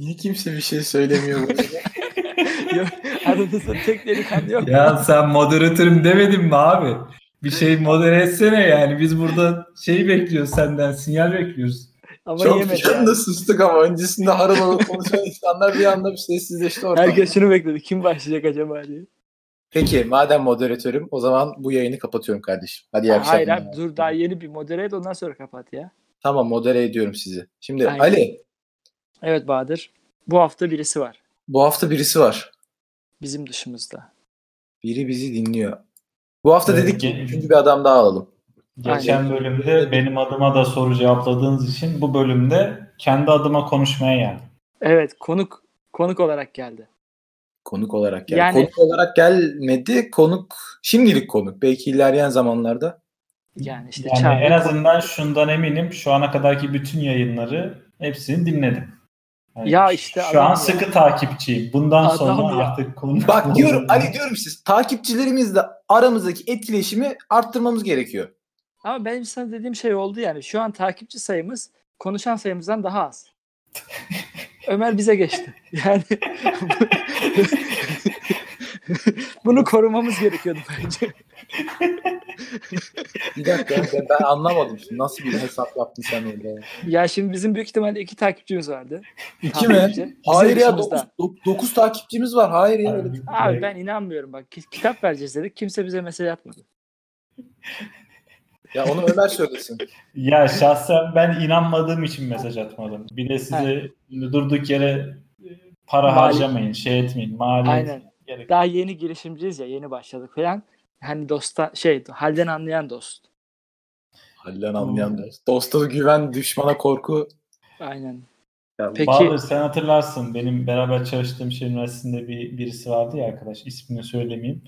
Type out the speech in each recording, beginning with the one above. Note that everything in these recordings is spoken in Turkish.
Niye kimse bir şey söylemiyor? Yok, Aranızda tek delikanlı yok. Ya sen moderatörüm demedin mi abi? Bir şey modere etsene yani. Biz burada şeyi bekliyoruz senden. Sinyal bekliyoruz. Ama Çok bir anda sustuk ama öncesinde harıl harıl konuşan insanlar bir anda bir sessizleşti orada. Herkes şunu bekledi. Kim başlayacak acaba diye. Peki madem moderatörüm o zaman bu yayını kapatıyorum kardeşim. Hadi iyi Hayır akşamlar. abi dur daha yeni bir modere et ondan sonra kapat ya. Tamam modere ediyorum sizi. Şimdi Aynen. Ali Evet Bahadır. Bu hafta birisi var. bu hafta birisi var. Bizim dışımızda. Biri bizi dinliyor. Bu hafta Evet, dedik ki üçüncü bir adam daha alalım. Geçen bölümde benim adıma da soru cevapladığınız için bu bölümde kendi adıma konuşmaya geldim. Evet konuk konuk olarak geldi. Konuk olarak geldi. Yani- Konuk olarak gelmedi. Konuk şimdilik konuk. Belki ilerleyen zamanlarda. Yani işte Yani çağırdık. en azından şundan eminim şu ana kadarki bütün yayınları hepsini dinledim. Yani Ya işte şu an ya. sıkı takipçiyim. Bundan Adam sonra ya. artık konu Bak diyorum Ali diyorum siz takipçilerimizle aramızdaki etkileşimi arttırmamız gerekiyor. Ama benim sana dediğim şey oldu yani. Şu an takipçi sayımız konuşan sayımızdan daha az. Ömer bize geçti. Yani bunu korumamız gerekiyordu bence. Bir dakika ben, ben anlamadım şimdi. Nasıl bir hesap yaptın sen öyle? ya? Ya şimdi bizim büyük ihtimalle iki takipçimiz vardı. İki mi? Bizim Hayır ya dışımızda. 9, takipçimiz var. Hayır ya. öyle Abi ben inanmıyorum bak. Ki- Kitap vereceğiz dedik. Kimse bize mesaj atmadı. Ya onu Ömer söylesin. Ya şahsen ben inanmadığım için mesaj atmadım. Bir de size durduk yere para Mali- harcamayın, şey etmeyin, maliyet Aynen. Gerek. Daha yeni girişimciyiz ya. Yeni başladık falan. Hani dosta şey halden anlayan dost. Hallen anlayan dost. Dosta güven, düşmana korku. Aynen. Ya, Peki- Bahadır sen hatırlarsın benim beraber çalıştığım şey üniversitesinde bir birisi vardı ya arkadaş ismini söylemeyeyim.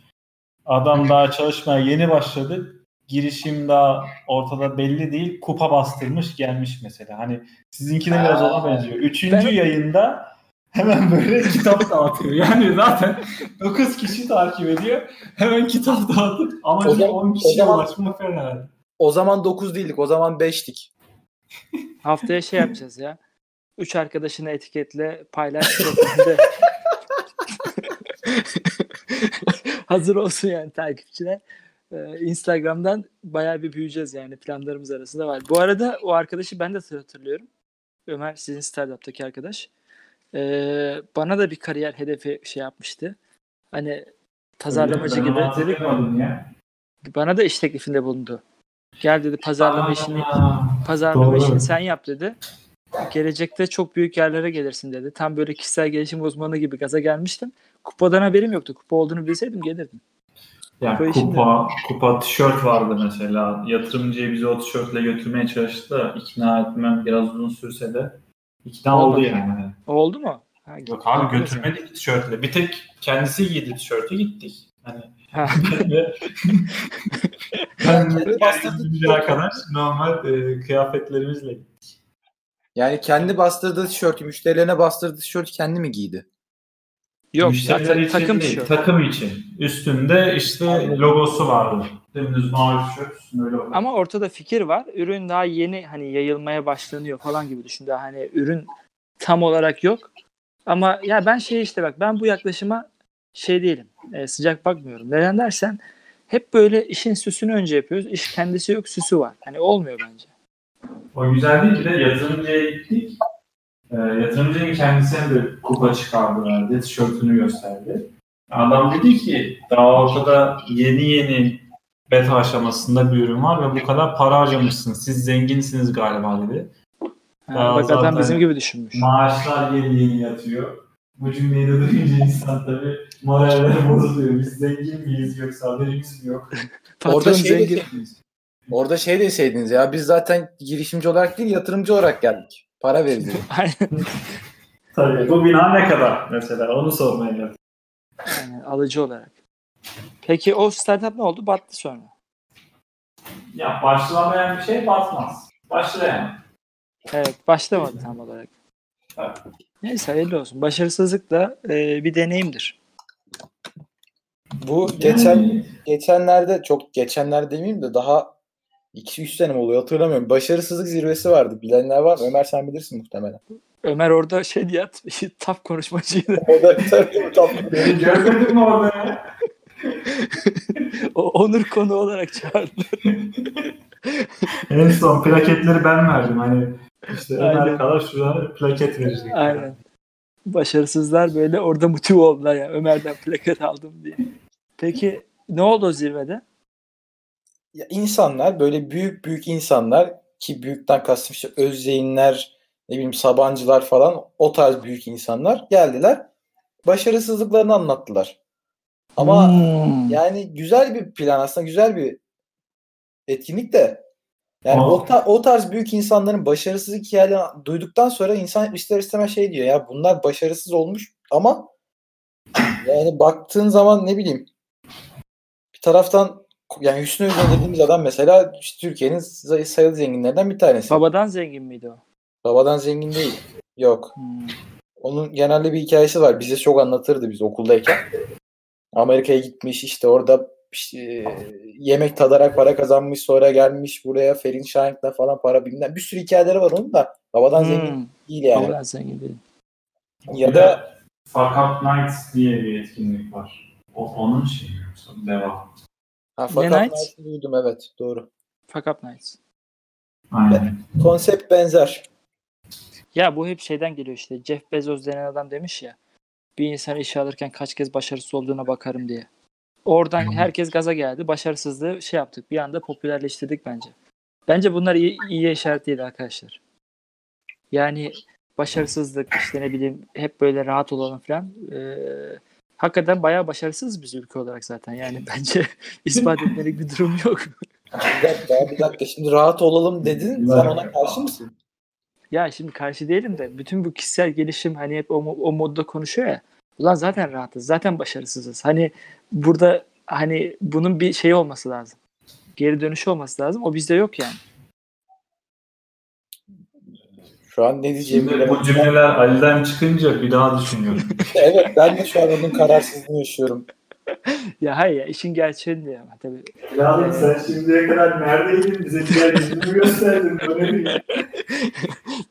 Adam daha çalışmaya yeni başladı. Girişim daha ortada belli değil. Kupa bastırmış gelmiş mesela. Hani sizinki de biraz ona benziyor. Üçüncü Ben- yayında hemen böyle kitap dağıtıyor. Yani zaten 9 kişi takip ediyor. Hemen kitap dağıtıp amacı zaman- 10 o kişiye ulaşmak falan. O zaman 9 değildik. O zaman 5'tik. Haftaya şey yapacağız ya. Üç arkadaşını etiketle paylaş. Hazır olsun yani takipçiler. Ee, Instagram'dan bayağı bir büyüyeceğiz yani planlarımız arasında var. Bu arada o arkadaşı ben de hatırlıyorum. Ömer sizin startup'taki arkadaş. Ee, bana da bir kariyer hedefi şey yapmıştı. Hani pazarlamacı Ben gibi. ya. Bana da iş teklifinde bulundu. Gel dedi pazarlama işini Aa, pazarlama Doğru. işini sen yap dedi. Gelecekte çok büyük yerlere gelirsin dedi. Tam böyle kişisel gelişim uzmanı gibi gaza gelmiştim. Kupadan haberim yoktu. Kupa olduğunu bilseydim gelirdim. Ya Kupa kupa, kupa tişört vardı mesela. Yatırımcıya bizi o tişörtle götürmeye çalıştı da ikna etmem biraz uzun sürse de ikna oldu Olmadı. yani. Oldu mu? Ha, Yok abi götürmedik tişörtle. Bir tek kendisi giydi tişörtü gittik. Hani Ha. ben de bir arkadaş normal e, kıyafetlerimizle gittik. Yani kendi bastırdığı tişörtü, müşterilerine bastırdığı tişörtü kendi mi giydi? Yok Müşteriler zaten için takım değil, tişört. Takım için. Üstünde işte logosu vardı. Dümdüz mavi tişört üstünde var. Ama ortada fikir var. Ürün daha yeni hani yayılmaya başlanıyor falan gibi düşün. Daha hani ürün tam olarak yok. Ama ya ben şey işte bak ben bu yaklaşıma şey değilim. e, sıcak bakmıyorum. Neden dersen hep böyle işin süsünü önce yapıyoruz. İş kendisi yok süsü var. Hani olmuyor bence. O güzel değil. Bir de yatırımcıya gittik. Ee, yatırımcının kendisine de kupa çıkardı verdi. Tişörtünü gösterdi. Adam dedi ki daha ortada yeni yeni beta aşamasında bir ürün var ve bu kadar para harcamışsınız. Siz zenginsiniz galiba dedi. Ha, bak adam zaten- bizim gibi düşünmüş. Maaşlar yeni yeni yatıyor. Bu cümleyi de duyunca insan tabii moraller bozuluyor. Biz zengin miyiz yoksa haberimiz mi yok? Orada şey zengin. deseydiniz. Orada şey deseydiniz ya biz zaten girişimci olarak değil yatırımcı olarak geldik. Para vereceğiz. Aynen. Tabii bu bina ne kadar mesela onu sormaya geldim. Aynen, alıcı olarak. Peki o startup ne oldu? Battı sonra. Ya başlamayan bir şey batmaz. Başlayan. Evet başlamadı tam olarak. Evet. Neyse hayırlı olsun. Başarısızlık da e, bir deneyimdir. Bu geçen geçenlerde çok geçenlerde demeyeyim de daha 2-3 sene mi oluyor hatırlamıyorum. Başarısızlık zirvesi vardı. Bilenler var mı? Ömer sen bilirsin muhtemelen. Ömer orada şey diye taf konuşmacıydı. O da tabii tam Beni görmedin mi orada ya? O, onur konu olarak çağırdı. En son plaketleri ben verdim. Hani işte Aynen. Ömer Kala şurada plaket verecek. Aynen. Başarısızlar böyle orada motive oldular ya. Ömer'den plaket aldım diye. Peki ne oldu o zirvede? Ya insanlar böyle büyük büyük insanlar ki büyükten kastım işte Özyeğinler, ne bileyim Sabancılar falan o tarz büyük insanlar geldiler. Başarısızlıklarını anlattılar. Ama Hmm. yani güzel bir plan aslında güzel bir etkinlik de yani o, ta- o tarz büyük insanların başarısızlık hikayelerini duyduktan sonra insan ister istemez şey diyor ya bunlar başarısız olmuş ama yani baktığın zaman ne bileyim bir taraftan yani Hüsnü Özdağ dediğimiz adam mesela işte Türkiye'nin say- sayılı zenginlerden bir tanesi. Babadan zengin miydi o? Babadan zengin değil. Yok. Hmm. Onun genelde bir hikayesi var. Bize çok anlatırdı biz okuldayken. Amerika'ya gitmiş işte orada işte, yemek tadarak para kazanmış sonra gelmiş buraya Ferin Şahink'le falan para bilmem. Bir sürü hikayeleri var onun da. Babadan zengin Hmm. değil yani. Babadan zengin değil. Ya Bir da Fuck Up Nights diye bir etkinlik var. O, onun şeyi yoksa devam. Ha, Ne fakat Night? Night'ı duydum evet doğru. Fuck Up Nights. Aynen. Konsept benzer. Ya bu hep şeyden geliyor işte. Jeff Bezos denen adam demiş ya. Bir insan işe alırken kaç kez başarısız olduğuna bakarım diye. Oradan herkes gaza geldi. Başarısızlığı şey yaptık. Bir anda popülerleştirdik bence. Bence bunlar iyi, iyi işaret değil arkadaşlar. Yani başarısızlık işte ne bileyim hep böyle rahat olalım falan. Ee, hakikaten bayağı başarısız biz ülke olarak zaten. Yani bence ispat etmelik bir durum yok. Bir dakika, bir dakika. Şimdi rahat olalım dedin. Sen ona karşı mısın? Ya şimdi karşı değilim de bütün bu kişisel gelişim hani hep o, o modda konuşuyor ya. Ulan zaten rahatız. Zaten başarısızız. Hani burada hani bunun bir şeyi olması lazım. Geri dönüşü olması lazım. O bizde yok yani. Şu an ne diyeceğimi Şimdi bu cümleler Ali'den çıkınca bir daha düşünüyorum. Evet ben de şu an onun kararsızlığını yaşıyorum. Ya hayır ya işin gerçeğini diyor ama tabii. Yavrum sen şimdiye kadar neredeydin? Bize diğer yüzünü gösterdin. Böyle değil.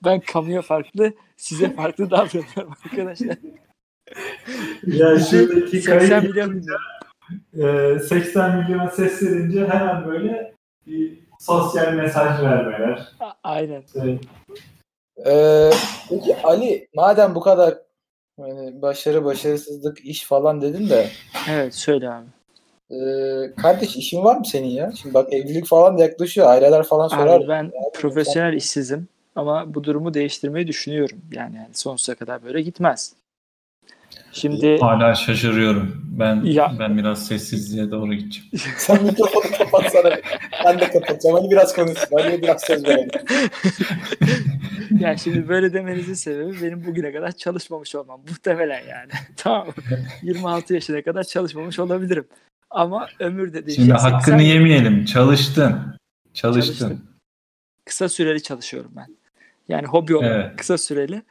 Ben kamuya farklı, size farklı davranıyorum arkadaşlar. Ya şuradaki 80 kayıt milyon e, 80 milyona ses verince hemen böyle bir sosyal mesaj vermeler. A- Aynen. İşte Ee, peki Ali madem bu kadar yani başarı başarısızlık iş falan dedin de Evet söyle abi. e, kardeş işin var mı senin ya? Şimdi bak evlilik falan da yaklaşıyor. Aileler falan sorar. Abi ben profesyonel işsizim ama bu durumu değiştirmeyi düşünüyorum. Yani, yani sonsuza kadar böyle gitmez. Şimdi Hala şaşırıyorum. Ben Ya. ben biraz sessizliğe doğru gideceğim. Sen mikrofonu kapatsana. ben de kapatacağım. Ali biraz konuşsun. Ali'ye biraz söz verelim. yani şimdi böyle demenizin sebebi benim bugüne kadar çalışmamış olmam. Muhtemelen yani. tamam. mı? 26 yaşına kadar çalışmamış olabilirim. Ama ömür dediğin Şimdi şey hakkını 80 yemeyelim. Çalıştın. Çalıştın. Çalıştım. kısa süreli çalışıyorum ben. Yani hobi olarak Evet. kısa süreli.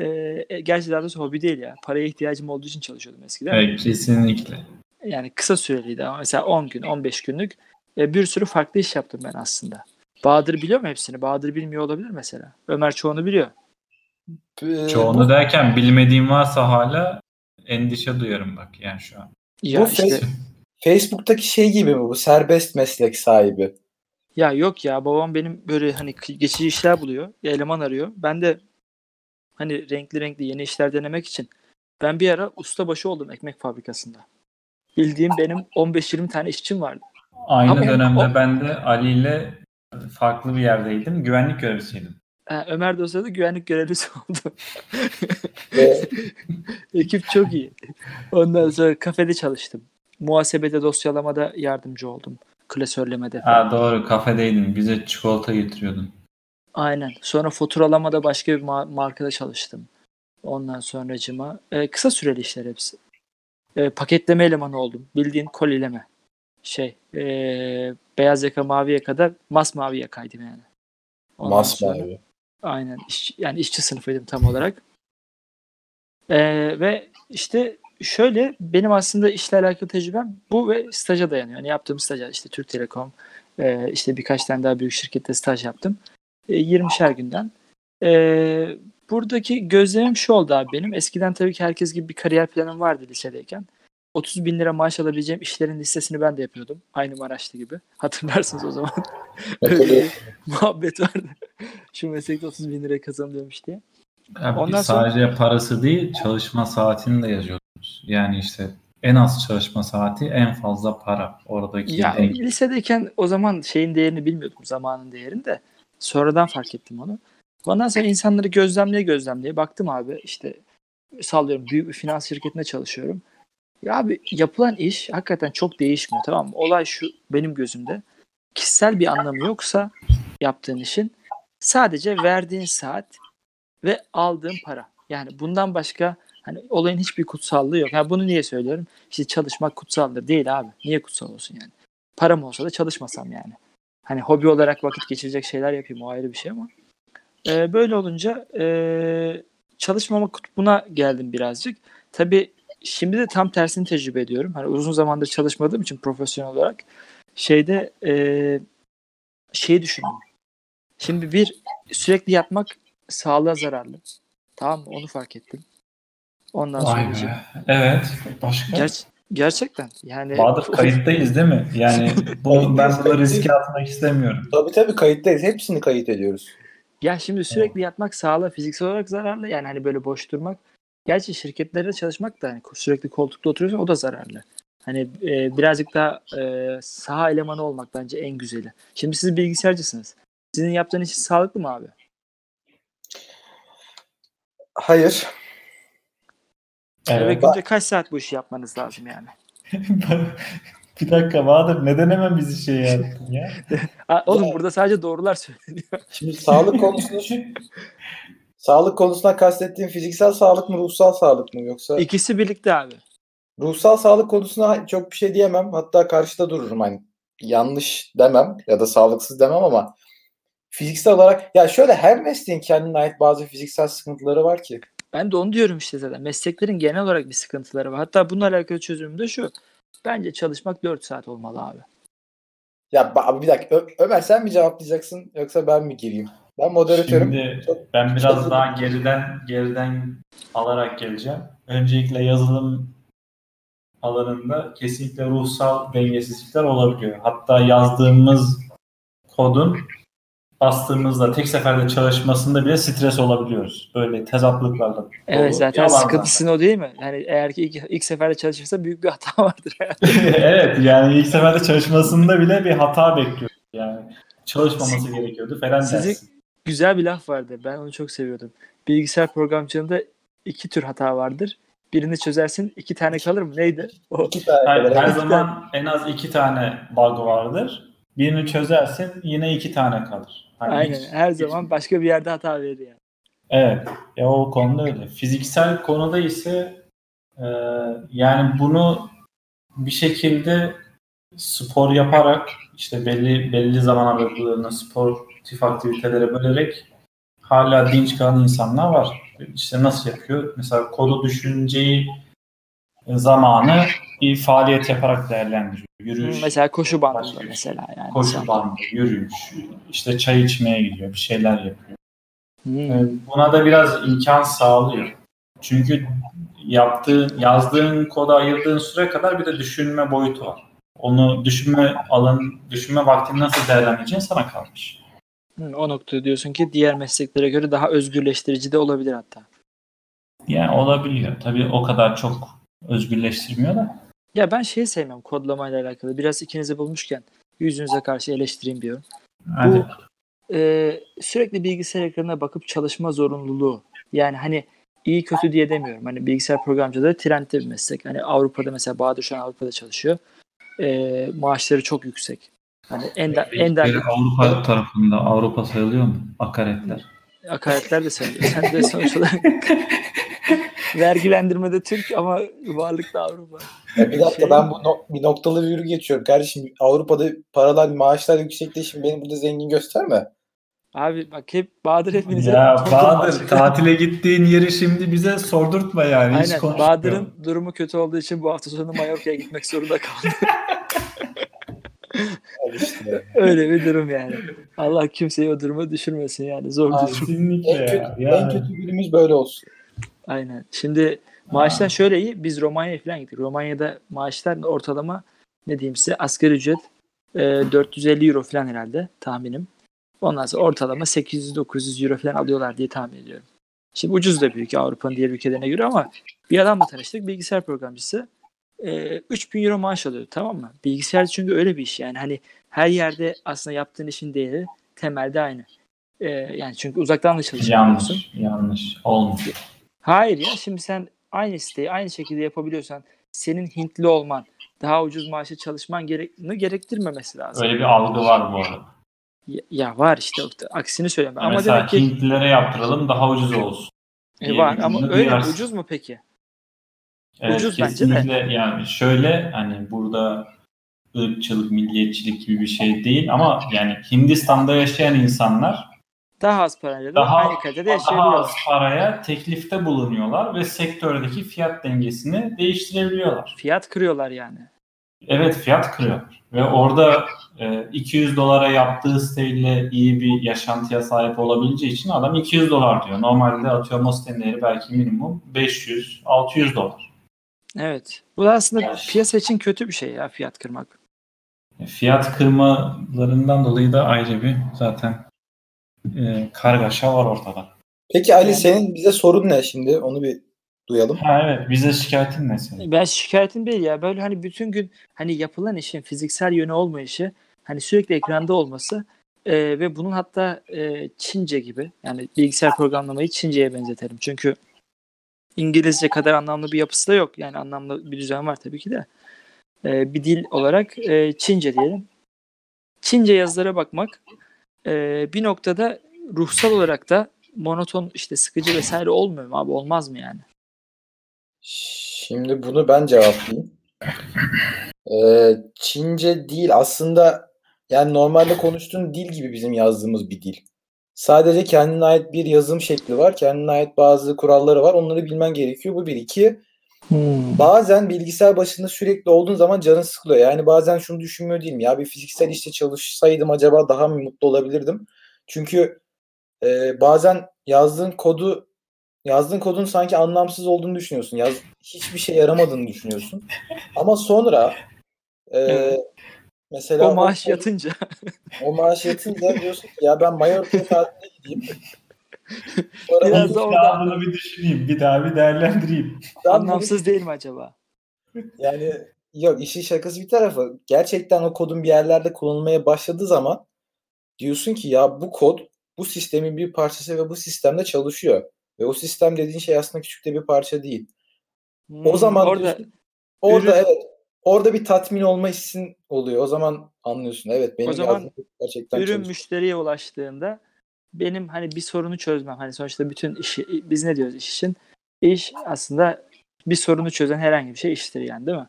Ee, gerçi daha doğrusu hobi değil ya. Paraya ihtiyacım olduğu için çalışıyordum eskiden. Evet, kesinlikle. Yani kısa süreliydi ama mesela 10 gün, 15 günlük e, bir sürü farklı iş yaptım ben aslında. Bahadır biliyor mu hepsini? Bahadır bilmiyor olabilir mesela. Ömer çoğunu biliyor. Ee, Çoğunu derken bilmediğim varsa hala endişe duyarım bak yani şu an. Ya Bu işte Face- Facebook'taki şey gibi mi bu? Serbest meslek sahibi. ya yok ya babam benim böyle hani geçici işler buluyor. ya eleman arıyor. Ben de hani renkli renkli yeni işler denemek için ben bir ara ustabaşı oldum ekmek fabrikasında. Bildiğim benim 15-20 tane işçim vardı. Aynı Ama dönemde o- ben de Ali ile farklı bir yerdeydim. Güvenlik görevlisiydim. Ha, Ömer de o sırada güvenlik görevlisi oldu. Ekip çok iyi. Ondan sonra kafede çalıştım. Muhasebede dosyalamada yardımcı oldum. Klasörlemede falan. Ha doğru kafedeydin. Bize çikolata getiriyordun. Aynen. Sonra faturalamada başka bir ma- markada çalıştım. Ondan sonracıma e, kısa süreli işler hepsi. E, paketleme elemanı oldum. Bildiğin kolileme. Şey, e, beyaz yaka maviye kadar masmavi yakaydım yani. Ondan sonra- masmavi. Aynen. iş- yani işçi sınıfıydım tam olarak. Ee, ve işte şöyle benim aslında işle alakalı tecrübem bu ve staja dayanıyor. Yani yaptığım staja işte Türk Telekom, E, işte birkaç tane daha büyük şirkette staj yaptım. E, 20'şer günden. E, buradaki gözlemim şu oldu abi benim. Eskiden tabii ki herkes gibi bir kariyer planım vardı lisedeyken. 30 bin lira maaş alabileceğim işlerin listesini ben de yapıyordum. Aynı Maraşlı gibi. Hatırlarsınız o zaman. Öyle bir muhabbet vardı. Şu meslekte 30 bin lira kazanılıyormuş diye. Abi Ondan sonra- sadece parası değil çalışma saatini de yazıyoruz. Yani işte en az çalışma saati en fazla para. Oradaki Ya denk- lisedeyken o zaman şeyin değerini bilmiyordum. Zamanın değerini de. Sonradan fark ettim onu. Ondan sonra insanları gözlemleye gözlemleye baktım abi işte sallıyorum büyük bir finans şirketinde çalışıyorum. Ya abi yapılan iş hakikaten çok değişmiyor tamam mı? Olay şu benim gözümde. Kişisel bir anlamı yoksa yaptığın işin sadece verdiğin saat ve aldığın para. Yani bundan başka hani olayın hiçbir kutsallığı yok. Yani bunu niye söylüyorum? İşte çalışmak kutsaldır. Değil abi. Niye kutsal olsun yani? Param olsa da çalışmasam yani. Hani hobi olarak vakit geçirecek şeyler yapayım o ayrı bir şey ama. Ee, böyle olunca ee, çalışmama kutbuna geldim birazcık. Tabii şimdi de tam tersini tecrübe ediyorum. Hani uzun zamandır çalışmadığım için profesyonel olarak şeyde ee, şeyi düşündüm. Şimdi bir sürekli yatmak sağlığa zararlı. Tamam mı? Onu fark ettim. Ondan sonra. Evet. Başka? Ger- gerçekten yani Bahadır kayıttayız değil mi? Yani bu, ben bunu riske atmak istemiyorum. Tabii tabii kayıttayız. Hepsini kayıt ediyoruz. Ya şimdi sürekli yatmak sağlığa fiziksel olarak zararlı. Yani hani böyle boş durmak. Gerçi şirketlerde çalışmak da hani sürekli koltukta oturuyorsan o da zararlı. Hani e, birazcık daha e, saha elemanı olmak bence en güzeli. Şimdi siz bilgisayarcısınız. Sizin yaptığınız iş sağlıklı mı abi? Hayır. Eve Evet. günde kaç saat bu işi yapmanız lazım yani? bir dakika Bahadır neden hemen bizi şey yaptın ya? Oğlum Ya. burada sadece doğrular söyleniyor. Şimdi sağlık konusunu sağlık konusuna kastettiğin fiziksel sağlık mı ruhsal sağlık mı yoksa İkisi birlikte abi. ruhsal sağlık konusuna çok bir şey diyemem. Hatta karşıda dururum hani yanlış demem ya da sağlıksız demem ama fiziksel olarak ya şöyle her mesleğin kendine ait bazı fiziksel sıkıntıları var ki. Ben de onu diyorum işte zaten. Mesleklerin genel olarak bir sıkıntıları var. Hatta bununla alakalı çözümüm de şu. Bence çalışmak 4 saat olmalı abi. Ya abi bir dakika Ö- Ömer sen mi cevaplayacaksın yoksa ben mi gireyim? Ben moderatörüm. Şimdi Çok- ben biraz çok- daha geriden geriden alarak geleceğim. Öncelikle yazılım alanında kesinlikle ruhsal dengesizlikler olabiliyor. Hatta yazdığımız kodun bastığımızda tek seferde çalışmasında bile stres olabiliyoruz. Böyle tezatlıklarla. Evet zaten Yalan sıkıntısın o değil mi? Yani eğer ki ilk, ilk seferde çalışırsa büyük bir hata vardır. evet yani ilk seferde çalışmasında bile bir hata bekliyoruz. Yani çalışmaması gerekiyordu falan Sizi- dersin. Güzel bir laf vardı. Ben onu çok seviyordum. Bilgisayar programcılığında iki tür hata vardır. Birini çözersin iki tane kalır mı? Neydi? O. İki tane Hayır, her zaman en az iki tane bug vardır. Birini çözersin yine iki tane kalır. Hani Aynen. hiç- Her hiç- zaman başka bir yerde hata verir yani. Evet. Ya o konuda öyle. Fiziksel konuda ise e, yani bunu bir şekilde spor yaparak işte belli belli zaman aralıklarını sportif aktivitelere bölerek hala dinç kalan insanlar var. İşte nasıl yapıyor? Mesela kodu düşüneceği zamanı bir faaliyet yaparak değerlendiriyor. Yürüyüş, Mesela koşu bandında başka bir şey. mesela yani. koşu bandı, yürüyüş, işte çay içmeye gidiyor, bir şeyler yapıyor. Hmm. Ee, Buna da biraz imkan sağlıyor. Çünkü yaptığın, yazdığın koda ayırdığın süre kadar bir de düşünme boyutu var. Onu düşünme alan, düşünme vaktini nasıl değerlendireceğin sana kalmış. O noktada diyorsun ki diğer mesleklere göre daha özgürleştirici de olabilir hatta. Yani olabiliyor. Tabii o kadar çok özgürleştirmiyor da. Ya ben şeyi sevmem kodlamayla alakalı. Biraz ikinizi bulmuşken yüzünüze karşı eleştireyim diyorum. Hadi. Ee, sürekli bilgisayar ekranına bakıp çalışma zorunluluğu. Yani hani iyi kötü diye demiyorum. Hani bilgisayar programcılığı trendde bir meslek. Hani Avrupa'da mesela Bahadır şu an Avrupa'da çalışıyor. Ee, maaşları çok yüksek. Hani en da, en da Avrupa tarafında Avrupa sayılıyor mu? Akaretler. hakaretler de sayılıyor. Sen de sonuç olarak vergilendirmede Türk ama varlıkta Avrupa. Ya bir dakika Şey- ben bu no- bir noktalı virgül geçiyorum. Kardeşim Avrupa'da paralar, maaşlar yüksekleşim beni burada zengin gösterme. Abi bak hep Bahadır hepinize Ya Bahadır tatile gittiğin yeri şimdi bize sordurtma yani. Hiç Aynen. Bahadır'ın durumu kötü olduğu için bu hafta sonu Mallorca'ya gitmek zorunda kaldı. İşte. Öyle bir durum yani. Allah kimseyi o duruma düşürmesin yani. Zor bir durum. Kesinlikle en, ya. kötü, en kötü günümüz böyle olsun. Aynen. Şimdi maaşlar şöyle iyi. Biz Romanya'ya falan gittik. Romanya'da maaşlar ortalama ne diyeyim size asgari ücret e, 450 euro falan herhalde tahminim. Ondan sonra ortalama 800-900 euro falan alıyorlar diye tahmin ediyorum. Şimdi ucuz da büyük Avrupa'nın diğer ülkelerine göre ama bir adamla tanıştık bilgisayar programcısı. E, 3000 euro maaş alıyor tamam mı? Bilgisayar çünkü öyle bir iş yani hani her yerde aslında yaptığın işin değeri temelde aynı. E, yani çünkü uzaktan da çalışabiliyorsun. Yanlış. Yanlış. Olmuyor. Hayır ya şimdi sen aynı siteyi aynı şekilde yapabiliyorsan senin Hintli olman daha ucuz maaşa çalışman gerektiğini gerektirmemesi lazım. Öyle bir algı var bu arada. Ya, ya var işte aksini söyleme. Ama Mesela demek ki Hintlilere yaptıralım daha ucuz olsun. E, var ama öyle ucuz mu peki? Evet, Ucuz bence de. kesinlikle Yani şöyle hani burada ırkçılık, milliyetçilik gibi bir şey değil ama yani Hindistan'da yaşayan insanlar Daha az parayla da daha, aynı kalitede daha az paraya teklifte bulunuyorlar ve sektördeki fiyat dengesini değiştirebiliyorlar. Fiyat kırıyorlar yani. Evet fiyat kırıyorlar. Ve orada e, 200 dolara yaptığı siteyle iyi bir yaşantıya sahip olabileceği için adam 200 dolar diyor. Normalde atıyorum o belki minimum 500-600 dolar. Evet. Bu da aslında piyasa için kötü bir şey ya fiyat kırmak. E, Fiyat kırmalarından dolayı da ayrı bir zaten e, kargaşa var ortada. Peki Ali senin bize sorun ne şimdi? Onu bir duyalım. Ha evet bize şikayetin ne senin? Ben şikayetim değil ya. Böyle hani bütün gün hani yapılan işin fiziksel yönü olmayışı, hani sürekli ekranda olması e, ve bunun hatta e, Çince gibi yani bilgisayar programlamayı Çince'ye benzetelim. Çünkü İngilizce kadar anlamlı bir yapısı da yok. Yani anlamlı bir düzen var tabii ki de. E, bir dil olarak e, Çince diyelim. Çince yazılara bakmak e, bir noktada ruhsal olarak da monoton işte sıkıcı vesaire olmuyor mu abi? Olmaz mı yani? Şimdi bunu ben cevaplayayım. Ee, Çince değil aslında yani normalde konuştuğun dil gibi bizim yazdığımız bir dil. Sadece kendine ait bir yazım şekli var. Kendine ait bazı kuralları var. Onları bilmen gerekiyor. Bu bir. iki. Bazen bilgisayar başında sürekli olduğun zaman canın sıkılıyor. Yani bazen şunu düşünmüyor değilim. Ya bir fiziksel işte çalışsaydım acaba daha mı mutlu olabilirdim? Çünkü e, bazen yazdığın kodu yazdığın kodun sanki anlamsız olduğunu düşünüyorsun. Yaz, hiçbir şey yaramadığını düşünüyorsun. Ama sonra e. mesela O maaş o, yatınca. o maaş yatınca diyorsun ki ya ben Mallorca'ya tatile gideyim. Sonra Biraz da orada bunu bir düşüneyim. Bir daha bir değerlendireyim. ben bunu- anlamsız değil mi acaba? Yani yok işin şakası bir tarafa. Gerçekten o kodun bir yerlerde kullanılmaya başladığı zaman diyorsun ki ya bu kod bu sistemin bir parçası ve bu sistemde çalışıyor. Ve o sistem dediğin şey aslında küçük de bir parça değil. O Hmm, zaman orada diyorsun- Orada Ürün- evet. Orada bir tatmin olma hissin oluyor. O zaman anlıyorsun. Evet benim O zaman kod gerçekten ürün çalışıyor. müşteriye ulaştığında benim hani bir sorunu çözmem. Hani sonuçta bütün işi biz ne diyoruz iş için? İş aslında bir sorunu çözen herhangi bir şey iştir yani değil mi?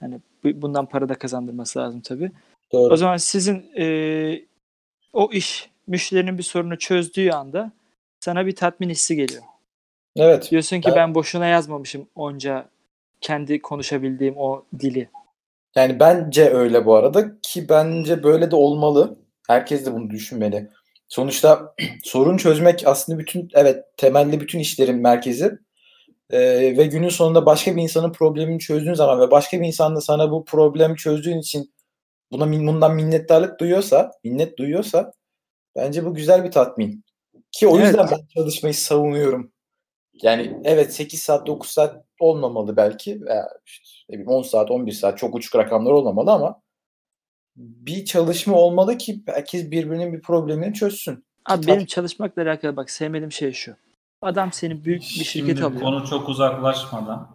Hani bu- bundan para da kazandırması lazım tabii. Doğru. O zaman sizin e, o iş müşterinin bir sorunu çözdüğü anda sana bir tatmin hissi geliyor. Evet. Diyorsun ki Ben- ben boşuna yazmamışım onca kendi konuşabildiğim o dili. Yani bence öyle bu arada ki bence böyle de olmalı. Herkes de bunu düşünmeli. Sonuçta sorun çözmek aslında bütün evet temelli bütün işlerin merkezi. Ee, ve günün sonunda başka bir insanın problemini çözdüğün zaman ve başka bir insan da sana bu problemi çözdüğün için buna bundan minnettarlık duyuyorsa, minnet duyuyorsa bence bu güzel bir tatmin. Ki o Evet. yüzden ben çalışmayı savunuyorum. Yani evet 8 saat 9 saat olmamalı belki veya işte ne bileyim 10 saat 11 saat çok uçuk rakamlar olmamalı ama bir çalışma olmalı ki herkes birbirinin bir problemini çözsün. Abi Tat- benim çalışmakla alakalı bak sevmediğim şey şu. Adam seni büyük bir şirket Şimdi alıyor. konu çok uzaklaşmadan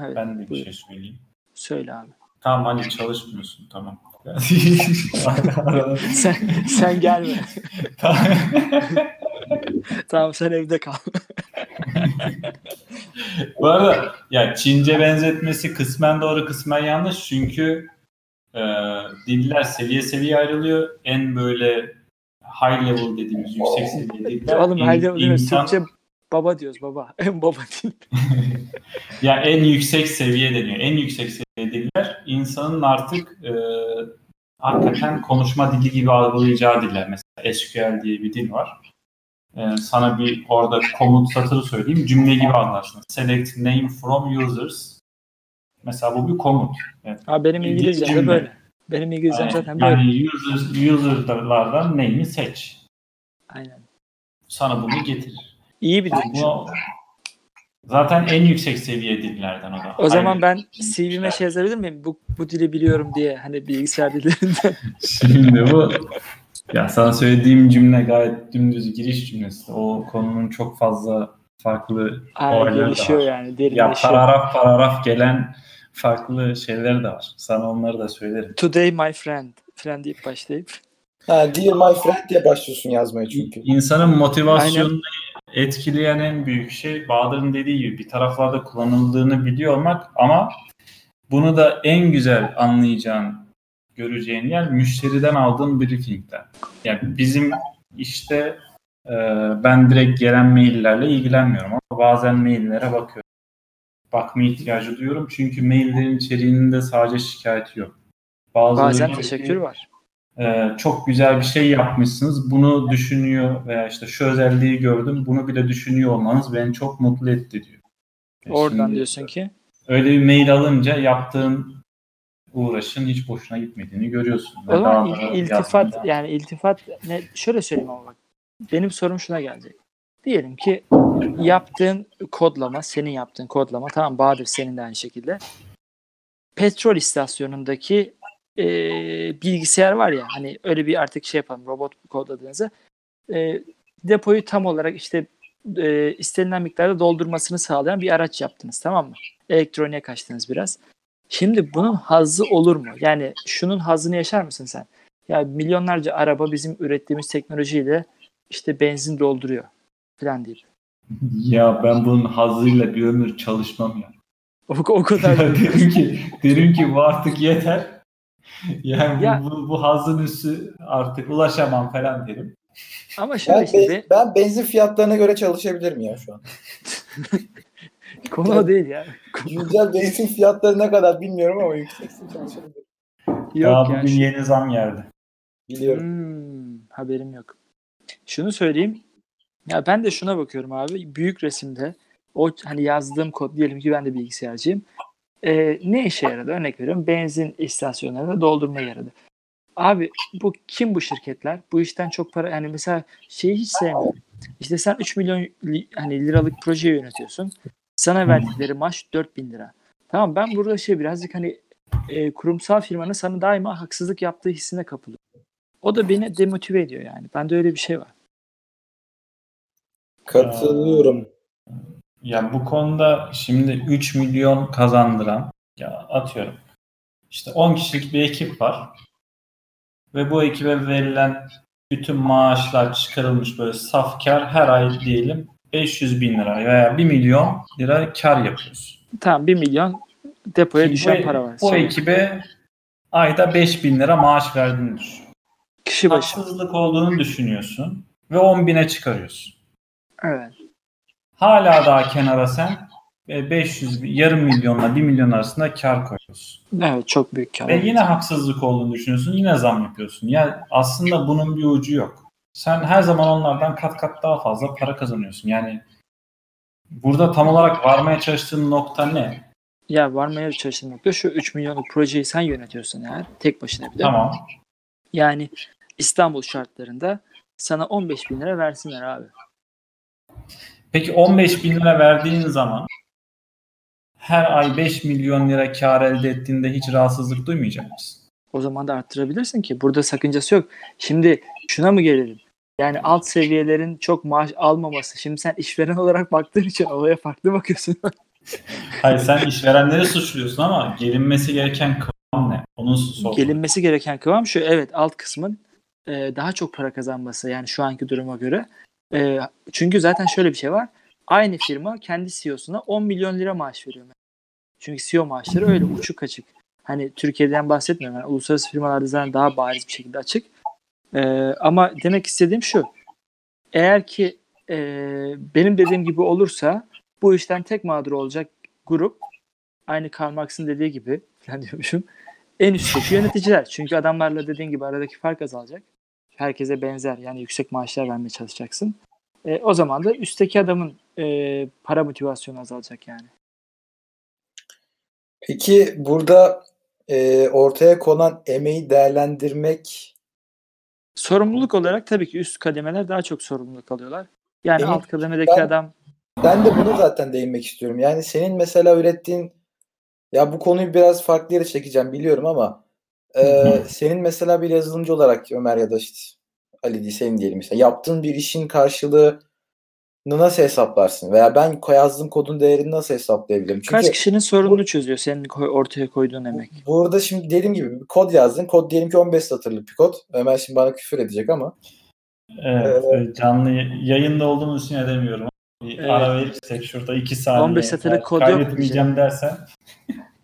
Evet, ben de bir buyur. şey söyleyeyim. Söyle abi. Tamam hani çalışmıyorsun tamam. Sen, sen gelme. Tamam. tamam sen evde kal. Bu arada ya Çince benzetmesi kısmen doğru kısmen yanlış çünkü e, diller seviye seviye ayrılıyor. En böyle high level dediğimiz yüksek seviye diller. Oğlum değil mi? insan- Türkçe baba diyoruz baba. En baba dil. ya en yüksek seviye deniyor. En yüksek seviye diller insanın artık e, hakikaten konuşma dili gibi algılayacağı diller. Mesela SQL diye bir dil var. Ee, sana bir orada komut satırı söyleyeyim. Cümle gibi anlarsın. Select name from users. Mesela bu bir komut. Evet. Ha, benim İngilizcem de böyle. Benim İngilizcem zaten böyle. Yani users, user'lardan name'i seç. Aynen. Sana bunu getirir. İyi bir. Bu zaten en yüksek seviye dillerden o da. O zaman ben CV'me şey yazabilir miyim? Bu, bu dili biliyorum diye hani bilgisayar dillerinden. Şimdi bu ya sana söylediğim cümle gayet dümdüz giriş cümlesi. O konunun çok fazla farklı Aynen olayları da gelişiyor var. yani Ya paragraf paragraf gelen farklı şeyler de var. Sana onları da söylerim. Today my friend. Friend deyip başlayıp. Ha, Dear my friend diye başlıyorsun yazmaya çünkü. İnsanın motivasyonunu etkileyen en büyük şey Bahadır'ın dediği gibi bir taraflarda kullanıldığını biliyor olmak ama bunu da en güzel anlayacağın, göreceğin yer müşteriden aldığın briefingler. Yani bizim işte e, ben direkt gelen maillerle ilgilenmiyorum ama bazen maillere bakıyorum. Bakma ihtiyacı duyuyorum çünkü maillerin içeriğinde sadece şikayeti yok. Bazıları Bazen teşekkür var. ee, çok güzel bir şey yapmışsınız. Bunu düşünüyor veya işte şu özelliği gördüm. Bunu bile düşünüyor olmanız beni çok mutlu etti diyor. E Oradan şimdi diyorsun ki Öyle bir mail alınca yaptığın uğraşın hiç boşuna gitmediğini görüyorsun. O zaman il- iltifat yani iltifat ne şöyle söyleyeyim ama bak. Benim sorum şuna gelecek. Diyelim ki yaptığın kodlama, senin yaptığın kodlama tamam Bahadır senin de aynı şekilde. Petrol istasyonundaki e, bilgisayar var ya hani öyle bir artık şey yapalım robot kodladığınızda e, depoyu tam olarak işte e, istenilen miktarda doldurmasını sağlayan bir araç yaptınız tamam mı? Elektroniğe kaçtınız biraz. Şimdi bunun hazzı olur mu? Yani şunun hazzını yaşar mısın sen? Ya milyonlarca araba bizim ürettiğimiz teknolojiyle işte benzin dolduruyor falan deyip. Ya ben bunun hazıyla bir ömür çalışmam ya. O, o kadar. Ya derim ki derim ki bu artık yeter. Yani Ya- bu, bu, bu hazın üstü artık ulaşamam falan derim. Ama şöyle Ben, işte ben, be- ben benzin fiyatlarına göre çalışabilirim ya şu an. konu o değil ya. Güncel benzin fiyatları ne kadar bilmiyorum ama yüksekse çalışabilirim. Yok Daha bugün şu- yeni zam geldi. Biliyorum. Hmm, haberim yok. Şunu söyleyeyim. Ya ben de şuna bakıyorum abi. Büyük resimde o hani yazdığım kod diyelim ki ben de bilgisayarcıyım. Ee, ne işe yaradı? Örnek veriyorum. Benzin istasyonlarında doldurma yaradı. Abi bu kim bu şirketler? Bu işten çok para yani mesela şeyi hiç sevmiyorum. İşte sen 3 milyon li- hani liralık projeyi yönetiyorsun. Sana verdikleri maaş 4000 lira. Tamam ben burada şey birazcık hani e, kurumsal firmanın sana daima haksızlık yaptığı hissine kapılıyorum. O da beni demotive ediyor yani. Bende öyle bir şey var. Katılıyorum. Ya bu konuda şimdi 3 milyon kazandıran ya atıyorum işte 10 kişilik bir ekip var ve bu ekibe verilen bütün maaşlar çıkarılmış böyle saf kar her ay diyelim 500 bin lira veya 1 milyon lira kar yapıyoruz. Tamam 1 milyon depoya Şimdi düşen bu, para var. bu ekibe ayda 5 bin lira maaş verdiğini düşün. Kişi başı. Haksızlık olduğunu düşünüyorsun ve 10 bine çıkarıyorsun. Evet. Hala daha kenara sen 500 bin- yarım milyonla 1 milyon arasında kar koyuyorsun. Evet çok büyük kar. Ve yine haksızlık olduğunu düşünüyorsun. Yine zam yapıyorsun. Yani aslında bunun bir ucu yok. Sen her zaman onlardan kat kat daha fazla para kazanıyorsun. Yani burada tam olarak varmaya çalıştığın nokta ne? Ya varmaya çalıştığım nokta şu 3 milyonluk projeyi sen yönetiyorsun eğer. Tek başına bir de. Tamam. Yani İstanbul şartlarında sana 15 bin lira versinler abi. Peki 15 bin lira verdiğin zaman her ay 5 milyon lira kar elde ettiğinde hiç rahatsızlık duymayacak mısın? O zaman da arttırabilirsin ki. Burada sakıncası yok. Şimdi şuna mı gelelim? Yani alt seviyelerin çok maaş almaması. Şimdi sen işveren olarak baktığın için olaya farklı bakıyorsun. Hayır sen işverenleri suçluyorsun ama gelinmesi gereken kıvam ne? Onu sor. Gelinmesi gereken kıvam şu. Evet alt kısmın e, daha çok para kazanması. Yani şu anki duruma göre. E, çünkü zaten şöyle bir şey var. Aynı firma kendi CEO'suna 10 milyon lira maaş veriyor. Çünkü CEO maaşları öyle uçuk açık. Hani Türkiye'den bahsetmiyorum. Yani uluslararası firmalarda zaten daha bariz bir şekilde açık. E, ama demek istediğim şu. Eğer ki e, benim dediğim gibi olursa bu işten tek mağdur olacak grup aynı Karl Marx'ın dediği gibi falan diyormuşum. en üstteki yöneticiler. Çünkü adamlarla dediğin gibi aradaki fark azalacak. Herkese benzer yani yüksek maaşlar vermeye çalışacaksın. E, o zaman da üstteki adamın e, para motivasyonu azalacak yani. Peki burada e, ortaya konan emeği değerlendirmek Sorumluluk olarak tabii ki üst kademeler daha çok sorumluluk alıyorlar. Yani Benim- alt kademedeki ben- adam Ben de bunu zaten değinmek istiyorum. Yani senin mesela ürettiğin ya bu konuyu biraz farklı yere çekeceğim biliyorum ama e, senin mesela bir yazılımcı olarak Ömer ya da işte Ali değil senin diyelim mesela yaptığın bir işin karşılığını nasıl hesaplarsın? Veya ben yazdığım kodun değerini nasıl hesaplayabilirim? Çünkü kaç kişinin sorununu çözüyor senin koy- ortaya koyduğun emek. burada şimdi dediğim gibi bir kod yazdın. Kod diyelim ki 15 satırlık bir kod. Ömer şimdi bana küfür edecek ama. Evet, e, canlı yayında olduğumuz için edemiyorum. Bir Evet. ara verirsek şurada 2 saniye 15 satırlık kod yok kaydetmeyeceğim dersen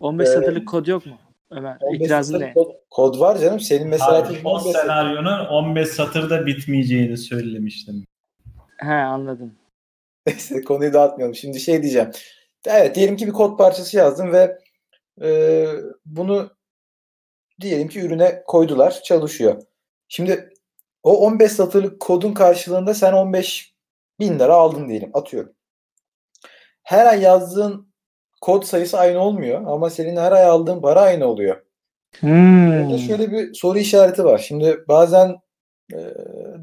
15 Ee, satırlık kod yok mu? Ömer 15 itirazın satırlık ne? kod, kod var canım. Senin mesela Hayır, o 15 satır- senaryonun 15 satırda bitmeyeceğini söylemiştim. He anladım. Neyse konuyu dağıtmayalım. Şimdi şey diyeceğim. Evet diyelim ki bir kod parçası yazdım ve e, bunu diyelim ki ürüne koydular. Çalışıyor. Şimdi o 15 satırlık kodun karşılığında sen 15 bin lira aldın diyelim. Atıyorum. Her ay yazdığın kod sayısı aynı olmuyor ama senin her ay aldığın para aynı oluyor. Hmm. Burada şöyle bir soru işareti var. Şimdi bazen e,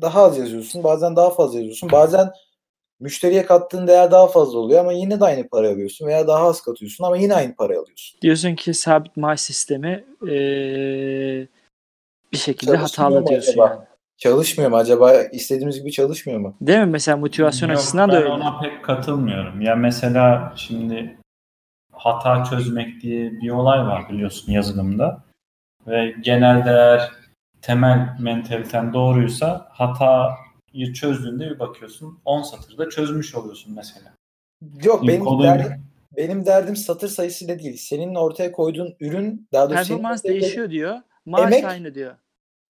daha az yazıyorsun, bazen daha fazla yazıyorsun. Bazen müşteriye kattığın değer daha fazla oluyor ama yine de aynı para alıyorsun veya daha az katıyorsun ama yine aynı para alıyorsun. Diyorsun ki sabit maaş sistemi eee, bir şekilde Çalışmıyor hatalı diyorsun acaba? yani. Çalışmıyor mu acaba? İstediğimiz gibi çalışmıyor mu? Değil mi? Mesela motivasyon Yok, açısından da ben öyle. ona pek katılmıyorum. Ya mesela şimdi hata çözmek diye bir olay var biliyorsun yazılımda. Ve genelde eğer temel mentaliten doğruysa hatayı çözdüğünde bir bakıyorsun 10 satırda çözmüş oluyorsun mesela. Yok benim Kodun- derdim, benim derdim satır sayısıyla değil. Senin ortaya koyduğun ürün daha doğrusu Performans değişiyor diyor. Maaş Emek- aynı diyor.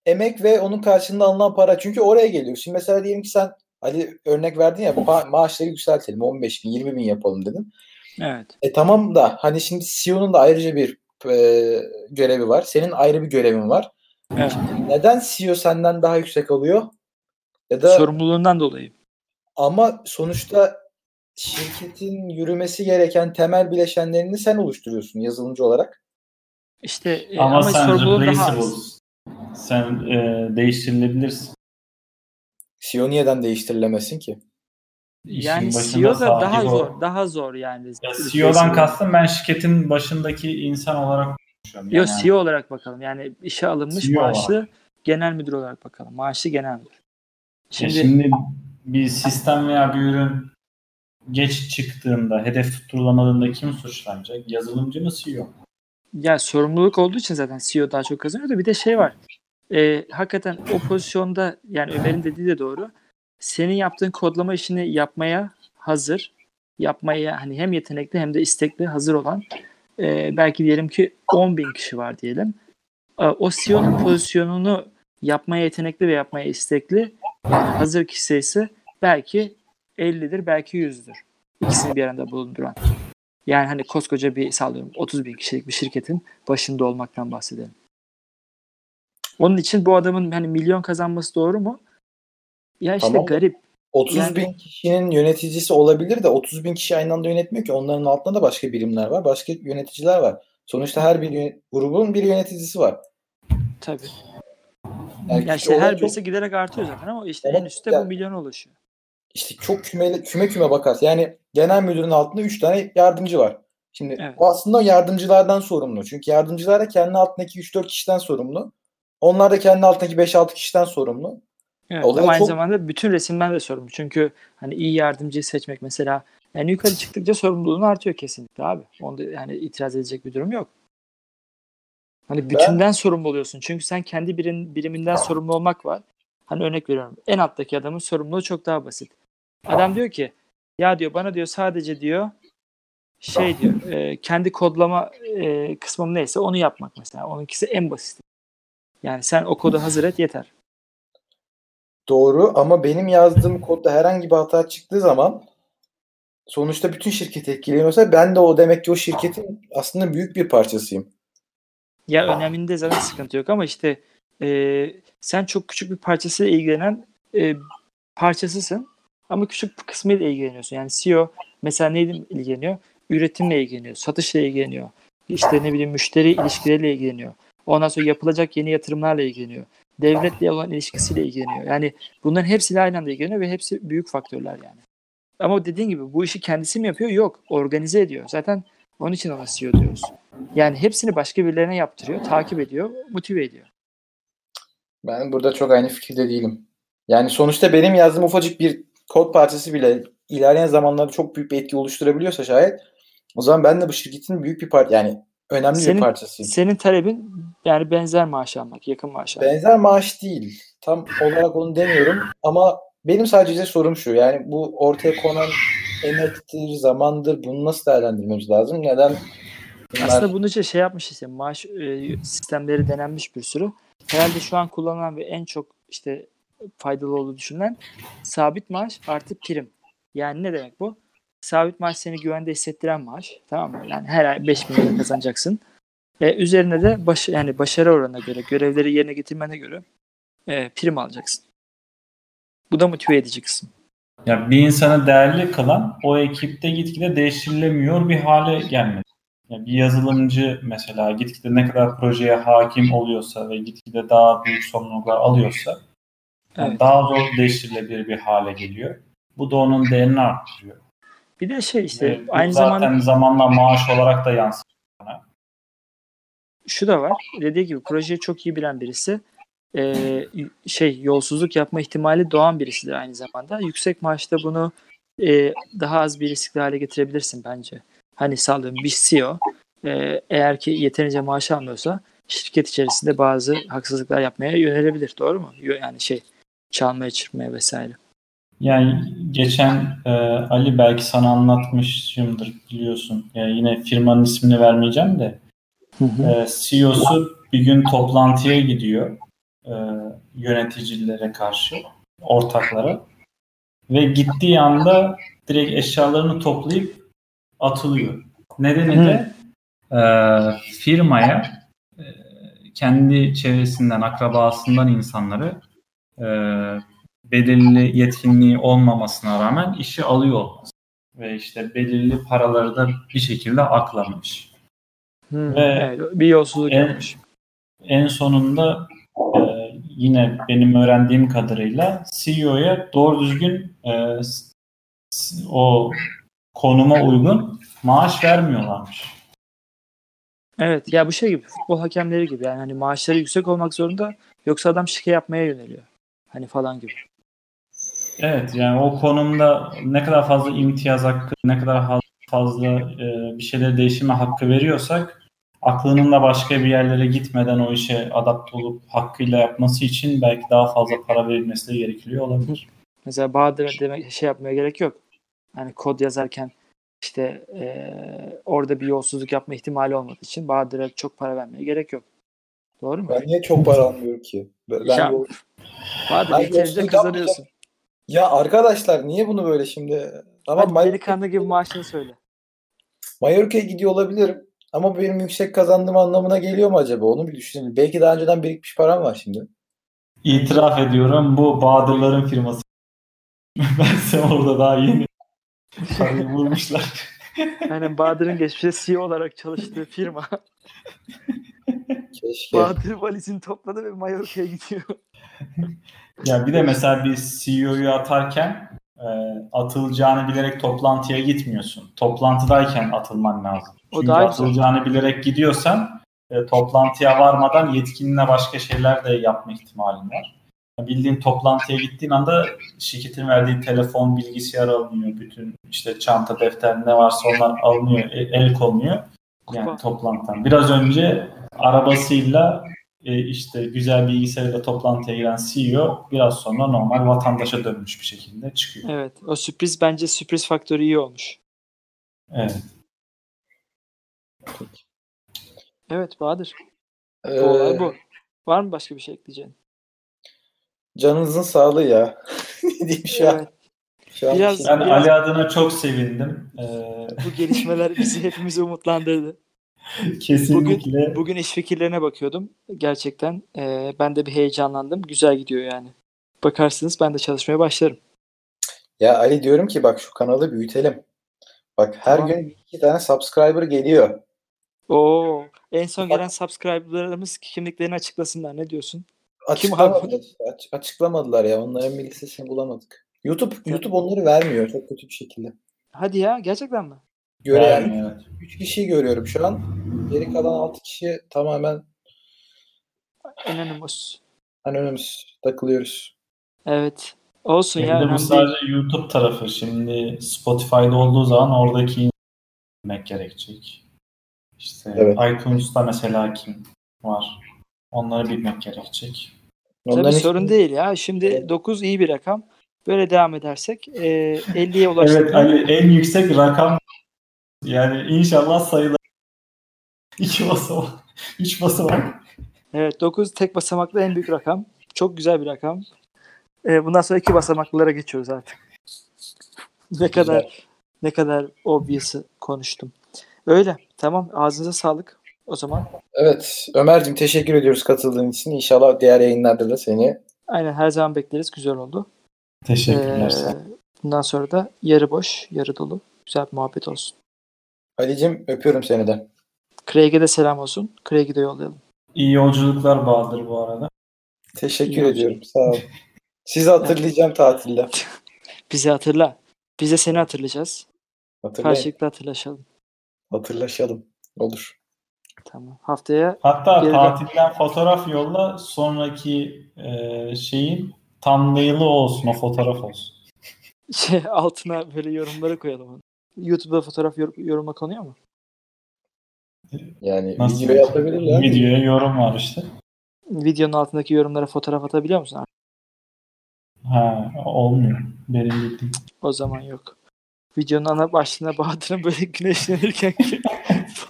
emek ve onun karşılığında alınan para. Çünkü oraya geliyor. Şimdi mesela diyelim ki sen Ali örnek verdin ya ma- maaşları yükseltelim 15 bin 20 bin yapalım dedin. Evet. E tamam da hani şimdi CEO'nun da ayrıca bir e, görevi var. Senin ayrı bir görevin var. Evet. Neden CEO senden daha yüksek alıyor? Ya da Sorumluluğundan dolayı. ama sonuçta şirketin yürümesi gereken temel bileşenlerini sen oluşturuyorsun yazılımcı olarak. İşte e, Ama, ama, sen sorumluluğun daha az. replaceable. Sen e, değiştirilebilirsin. CEO niyeden değiştirilemesin ki? Yani CEO da daha o. zor. Daha zor yani. Ya CEO'dan kastım ben şirketin başındaki insan olarak konuşuyorum. Yok Yani CEO olarak bakalım. Yani işe alınmış CEO maaşlı genel müdür olarak bakalım. Maaşlı genel müdür. Şimdi, Şimdi, bir sistem veya bir ürün geç çıktığında, hedef tutturulamadığında kim suçlanacak? Yazılımcı mı CEO? mu? ya sorumluluk olduğu için zaten CEO daha çok kazanıyor da bir de şey var. E, hakikaten o pozisyonda yani Ömer'in dediği de doğru. Senin yaptığın kodlama işini yapmaya hazır, yapmaya hani hem yetenekli hem de istekli hazır olan e, belki diyelim ki 10 bin kişi var diyelim. E, o CEO'nun pozisyonunu yapmaya yetenekli ve yapmaya istekli hazır kişi sayısı belki 50'dir belki 100'dür. İkisini bir arada bulunduran. Yani hani koskoca bir sağlıyorum 30 bin kişilik bir şirketin başında olmaktan bahsedelim. Onun için bu adamın hani milyon kazanması doğru mu? Ya işte Tamam. garip. 30 Yani- bin kişinin yöneticisi olabilir de 30 bin kişi aynı anda yönetmiyor ki. Onların altında da başka birimler var. Başka yöneticiler var. Sonuçta her bir grubun bir yöneticisi var. Tabii. Yani Ya işte her çok- birisi giderek artıyor zaten ama işte Ama en üstte ya- bu milyona ulaşıyor. işte çok kümele, küme küme bakarsın. Yani genel müdürün altında 3 tane yardımcı var. Şimdi Evet. o aslında yardımcılardan sorumlu. Çünkü yardımcılar da kendi altındaki 3-4 kişiden sorumlu. Onlar da kendi altındaki 5-6 kişiden sorumlu. Evet, Olay ama aynı çok- zamanda bütün resimden de sorumlu. Çünkü hani iyi yardımcıyı seçmek mesela yani yukarı çıktıkça sorumluluğun artıyor kesinlikle abi. Onda yani itiraz edecek bir durum yok. Hani bütünden sorumlu oluyorsun. Çünkü sen kendi birin, biriminden sorumlu olmak var. Hani örnek veriyorum. En alttaki adamın sorumluluğu çok daha basit. Adam diyor ki ya diyor bana diyor sadece diyor şey diyor e, kendi kodlama e, kısmım neyse onu yapmak mesela. Onunkisi en basit. Yani sen o kodu hazır et yeter. Doğru ama benim yazdığım kodda herhangi bir hata çıktığı zaman sonuçta bütün şirket etkileniyorsa ben de o demek ki o şirketin aslında büyük bir parçasıyım. Ya öneminde zaten sıkıntı yok ama işte e, sen çok küçük bir parçasıyla ilgilenen e, parçasısın ama küçük bir kısmıyla ilgileniyorsun. Yani CEO mesela neyle ilgileniyor? Üretimle ilgileniyor, satışla ilgileniyor. İşte ne bileyim müşteri ilişkileriyle ilgileniyor. Ondan sonra yapılacak yeni yatırımlarla ilgileniyor. Devletle olan ilişkisiyle ilgileniyor. Yani bunların hepsiyle aynı anda ilgileniyor ve hepsi büyük faktörler yani. Ama dediğin gibi bu işi kendisi mi yapıyor? Yok. Organize ediyor. Zaten onun için ona CEO diyoruz. Yani hepsini başka birilerine yaptırıyor, takip ediyor, motive ediyor. Ben burada çok aynı fikirde değilim. Yani sonuçta benim yazdığım ufacık bir kod parçası bile ilerleyen zamanlarda çok büyük bir etki oluşturabiliyorsa şayet o zaman ben de bu şirketin büyük bir part yani önemli Senin- bir parçasıyım. Senin talebin yani benzer maaş almak, yakın maaş almak. Benzer maaş değil. Tam olarak onu demiyorum ama benim sadece sorum şu. Yani bu ortaya konan emektir, zamandır bunu nasıl değerlendirmemiz lazım? Neden bunlar Aslında bunun için şey yapmış işte maaş e, sistemleri denenmiş bir sürü. Herhalde şu an kullanılan ve en çok işte faydalı olduğu düşünülen sabit maaş artı prim. Yani ne demek bu? Sabit maaş seni güvende hissettiren maaş. Tamam mı? Yani her ay 5 bin lira kazanacaksın. E, üzerine de baş, yani başarı oranına göre, görevleri yerine getirmene göre e, prim alacaksın. Bu da motive edici kısım. Ya bir insanı değerli kılan o ekipte gitgide değiştirilemiyor bir hale gelmedi. Ya bir yazılımcı mesela gitgide ne kadar projeye hakim oluyorsa ve gitgide daha büyük sorumluluklar alıyorsa yani Evet. daha zor değiştirilebilir bir hale geliyor. Bu da onun değerini arttırıyor. Bir de şey işte Ve aynı zaten zamanda zamanla maaş olarak da yansıyor. şu da var. Dediği gibi projeyi çok iyi bilen birisi e, şey yolsuzluk yapma ihtimali doğan birisidir aynı zamanda. Yüksek maaşta bunu e, daha az bir riskli hale getirebilirsin bence. Hani sağlıyorum bir CEO e, eğer ki yeterince maaş almıyorsa şirket içerisinde bazı haksızlıklar yapmaya yönelebilir. Doğru mu? Yani şey çalmaya çırpmaya vesaire. Yani geçen e, Ali belki sana anlatmışımdır biliyorsun. Ya yine firmanın ismini vermeyeceğim de e, CEO'su bir gün toplantıya gidiyor e, yöneticilere karşı, ortaklara ve gittiği anda direkt eşyalarını toplayıp atılıyor. Nedeni de e, firmaya e, kendi çevresinden, akrabasından insanları e, belirli yetkinliği olmamasına rağmen işi alıyor olması. Ve işte belirli paraları da bir şekilde aklamış. Hı, Ve evet, bir yolsuzluk en- yapmış. En sonunda yine benim öğrendiğim kadarıyla CEO'ya doğru düzgün e, o konuma uygun maaş vermiyorlarmış. Evet ya bu şey gibi futbol hakemleri gibi yani hani maaşları yüksek olmak zorunda yoksa adam şike yapmaya yöneliyor. Hani falan gibi. Evet yani o konumda ne kadar fazla imtiyaz hakkı, ne kadar fazla e, bir şeyleri değişime hakkı veriyorsak aklının da başka bir yerlere gitmeden o işe adapte olup hakkıyla yapması için belki daha fazla para verilmesi de gerekiyor olabilir. Mesela Bahadır'a demek şey yapmaya gerek yok. Hani kod yazarken işte eee, orada bir yolsuzluk yapma ihtimali olmadığı için Bahadır'a çok para vermeye gerek yok. Doğru mu? ben niye çok para almıyorum ki? Ben Ya, yol- Bahadır yeterince kazanıyorsun. Ya arkadaşlar niye bunu böyle şimdi? Tamam Hadi delikanlı gibi maaşını söyle. Mallorca'ya gidiyor olabilirim. Ama bu benim yüksek kazandığım anlamına geliyor mu acaba? Onu bir düşünelim. Belki daha önceden birikmiş param var şimdi. İtiraf ediyorum bu Bahadırların firması. Bense orada daha yeni parayı vurmuşlar. Yani Bahadır'ın geçmişte CEO olarak çalıştığı firma Keşke. Bahadır valizini topladı ve Mallorca'ya gidiyor. Ya bir de mesela bir CEO'yu atarken e, atılacağını bilerek toplantıya gitmiyorsun. Toplantıdayken atılman lazım. O Çünkü daha güzel. atılacağını bilerek gidiyorsan e, toplantıya varmadan yetkinliğine başka şeyler de yapma ihtimalin var. Bildiğin toplantıya gittiğin anda şirketin verdiği telefon, bilgisayar alınıyor. Bütün işte çanta, defter ne varsa onlar alınıyor, e- el konuluyor. Yani Kupa. toplantıdan. Biraz önce arabasıyla e, işte güzel bilgisayarıyla toplantıya giren CEO biraz sonra normal vatandaşa dönmüş bir şekilde çıkıyor. Evet. O sürpriz bence sürpriz faktörü iyi olmuş. Evet. Evet Bahadır. Ee, Olay bu. Var mı başka bir şey ekleyeceğin? Canınızın sağlığı ya. ne diyeyim şu an? Evet. Şu an Biraz- şey- Ben Ali adına çok sevindim. Ee, Bu gelişmeler bizi hepimizi umutlandırdı. Kesinlikle. Bugün iş fikirlerine bakıyordum. Gerçekten e, ben de bir heyecanlandım. Güzel gidiyor yani. Bakarsınız ben de çalışmaya başlarım. Ya Ali diyorum ki bak şu kanalı büyütelim. Bak her Tamam. gün iki tane subscriber geliyor. Oo, en son gelen subscriber'larımız kimliklerini açıklasınlar. Ne diyorsun? Açıklamadılar. Aç- açıklamadılar ya. Onların bir listesini bulamadık. YouTube YouTube onları vermiyor çok kötü bir şekilde. Hadi ya gerçekten mi? Göre Yani, evet. 3 kişiyi görüyorum şu an. Geri kalan 6 kişi tamamen Anonymous. anonymous takılıyoruz. Evet. Olsun ya. Şimdi bu önemli sadece YouTube tarafı. Şimdi Spotify'da olduğu zaman oradaki bilmek gerekecek. İşte Evet. iTunes'ta mesela kim var? Onları bilmek gerekecek. Tabii Onların sorun hiç- değil ya. Şimdi Evet. 9 iyi bir rakam. Böyle devam edersek e, 50'ye ulaştık. Evet Ali en yüksek rakam yani inşallah sayılar iki basamak, üç basamak. Evet 9 tek basamaklı en büyük rakam. Çok güzel bir rakam. E, bundan sonra iki basamaklılara geçiyoruz artık. ne kadar ne kadar obvious'ı konuştum. Öyle. Tamam. Ağzınıza sağlık. O zaman Evet. Ömer'cim teşekkür ediyoruz katıldığın için. İnşallah diğer yayınlarda da seni aynen her zaman bekleriz. Güzel oldu. Teşekkürler. Ee, bundan sonra da yarı boş, yarı dolu. Güzel bir muhabbet olsun. Ali'cim öpüyorum seni de. Craig'e de selam olsun. Craig'i de yollayalım. İyi yolculuklar Bahadır bu arada. Teşekkür İyi ediyorum. Sağ ol. Sizi hatırlayacağım tatilde. Bizi hatırla. Biz de seni hatırlayacağız. Hatırlayın. Karşılıklı hatırlaşalım. Hatırlaşalım. Olur. Tamam. Haftaya Hatta Geride- tatilden fotoğraf yolla sonraki e, şeyin thumbnail'ı olsun o fotoğraf olsun. şey altına böyle yorumları koyalım. onu. YouTube'da fotoğraf yor- yoruma konuyor mu? Yani Nasıl? video yapabilirler. Videoya yorum var işte. Videonun altındaki yorumlara fotoğraf atabiliyor musun? Ha olmuyor. Benim bildiğim. O zaman yok. Videonun ana başlığına Bahadır'ın böyle güneşlenirken ki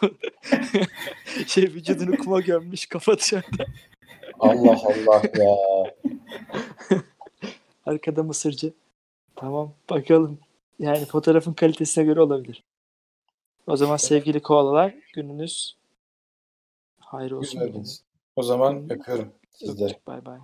şey vücudunu kuma gömmüş kafa dışarıda. Allah Allah ya. Arkada mısırcı. Tamam bakalım. Yani fotoğrafın kalitesine göre olabilir. O zaman sevgili koalalar gününüz hayır olsun. O zaman öpüyorum sizleri. Bay bay.